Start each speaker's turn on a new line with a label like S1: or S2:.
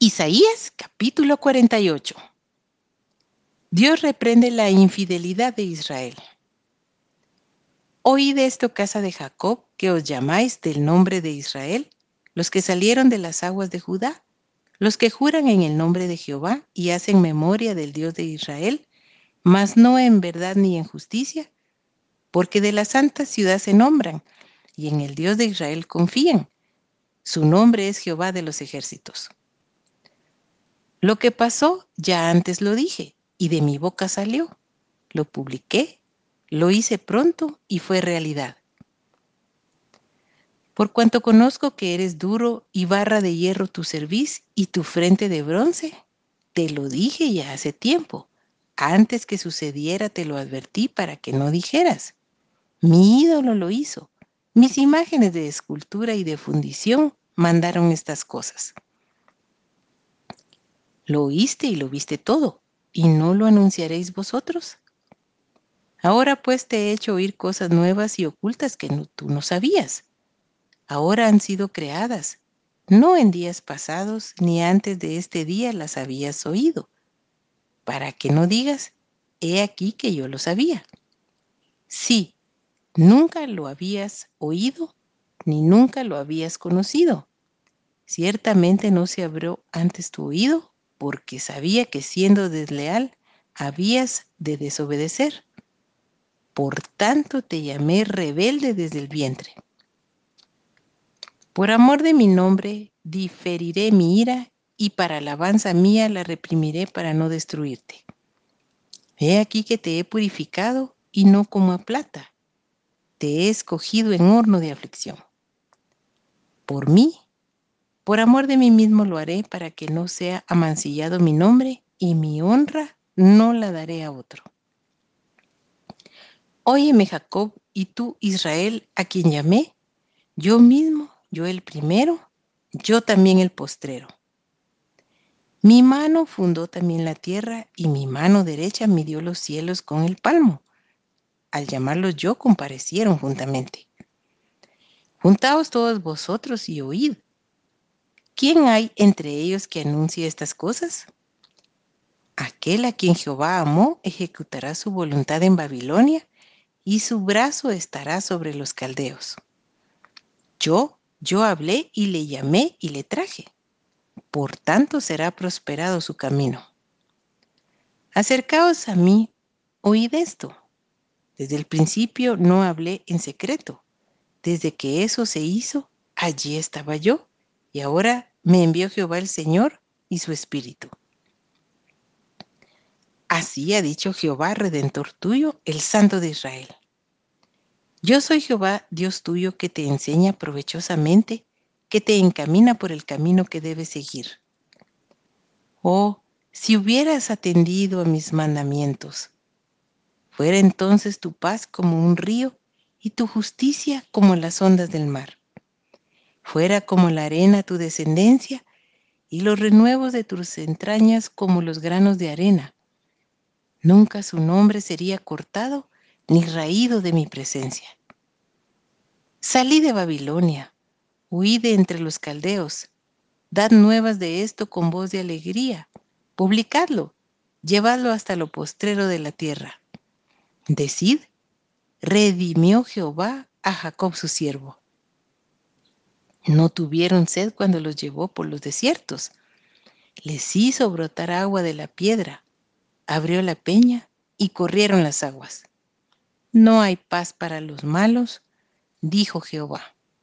S1: Isaías capítulo 48. Dios reprende la infidelidad de Israel. Oíd esto, casa de Jacob, que os llamáis del nombre de Israel, los que salieron de las aguas de Judá, los que juran en el nombre de Jehová y hacen memoria del Dios de Israel, mas no en verdad ni en justicia, porque de la santa ciudad se nombran y en el Dios de Israel confían. Su nombre es Jehová de los ejércitos. Lo que pasó ya antes lo dije y de mi boca salió. Lo publiqué, lo hice pronto y fue realidad. Por cuanto conozco que eres duro y barra de hierro tu cerviz y tu frente de bronce, te lo dije ya hace tiempo. Antes que sucediera te lo advertí para que no dijeras. Mi ídolo lo hizo. Mis imágenes de escultura y de fundición mandaron estas cosas. Lo oíste y lo viste todo, ¿y no lo anunciaréis vosotros? Ahora pues te he hecho oír cosas nuevas y ocultas que tú no sabías. Ahora han sido creadas. No en días pasados ni antes de este día las habías oído. Para que no digas, he aquí que yo lo sabía. Sí, nunca lo habías oído ni nunca lo habías conocido. Ciertamente no se abrió antes tu oído porque sabía que siendo desleal habías de desobedecer. Por tanto te llamé rebelde desde el vientre. Por amor de mi nombre, diferiré mi ira y para alabanza mía la reprimiré para no destruirte. He aquí que te he purificado y no como a plata. Te he escogido en horno de aflicción. Por mí por amor de mí mismo lo haré para que no sea amancillado mi nombre y mi honra no la daré a otro. Óyeme Jacob y tú Israel a quien llamé, yo mismo, yo el primero, yo también el postrero. Mi mano fundó también la tierra y mi mano derecha midió los cielos con el palmo. Al llamarlos yo comparecieron juntamente. Juntaos todos vosotros y oíd ¿Quién hay entre ellos que anuncie estas cosas? Aquel a quien Jehová amó ejecutará su voluntad en Babilonia y su brazo estará sobre los caldeos. Yo, yo hablé y le llamé y le traje. Por tanto será prosperado su camino. Acercaos a mí, oíd esto. Desde el principio no hablé en secreto. Desde que eso se hizo, allí estaba yo. Y ahora me envió Jehová el Señor y su Espíritu. Así ha dicho Jehová, Redentor tuyo, el Santo de Israel. Yo soy Jehová, Dios tuyo, que te enseña provechosamente, que te encamina por el camino que debes seguir. Oh, si hubieras atendido a mis mandamientos, fuera entonces tu paz como un río y tu justicia como las ondas del mar fuera como la arena tu descendencia y los renuevos de tus entrañas como los granos de arena. Nunca su nombre sería cortado ni raído de mi presencia. Salí de Babilonia, huí de entre los caldeos, dad nuevas de esto con voz de alegría, publicadlo, llevadlo hasta lo postrero de la tierra. Decid, redimió Jehová a Jacob su siervo. No tuvieron sed cuando los llevó por los desiertos. Les hizo brotar agua de la piedra, abrió la peña y corrieron las aguas. No hay paz para los malos, dijo Jehová.